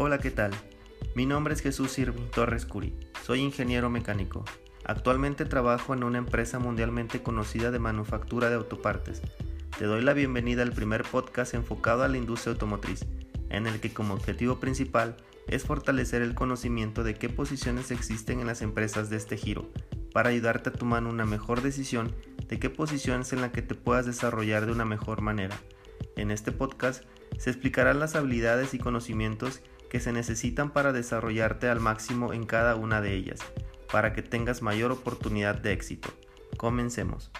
Hola, ¿qué tal? Mi nombre es Jesús Irving Torres Curi. Soy ingeniero mecánico. Actualmente trabajo en una empresa mundialmente conocida de manufactura de autopartes. Te doy la bienvenida al primer podcast enfocado a la industria automotriz, en el que como objetivo principal es fortalecer el conocimiento de qué posiciones existen en las empresas de este giro, para ayudarte a tomar una mejor decisión de qué posiciones en la que te puedas desarrollar de una mejor manera. En este podcast se explicarán las habilidades y conocimientos que se necesitan para desarrollarte al máximo en cada una de ellas, para que tengas mayor oportunidad de éxito. Comencemos.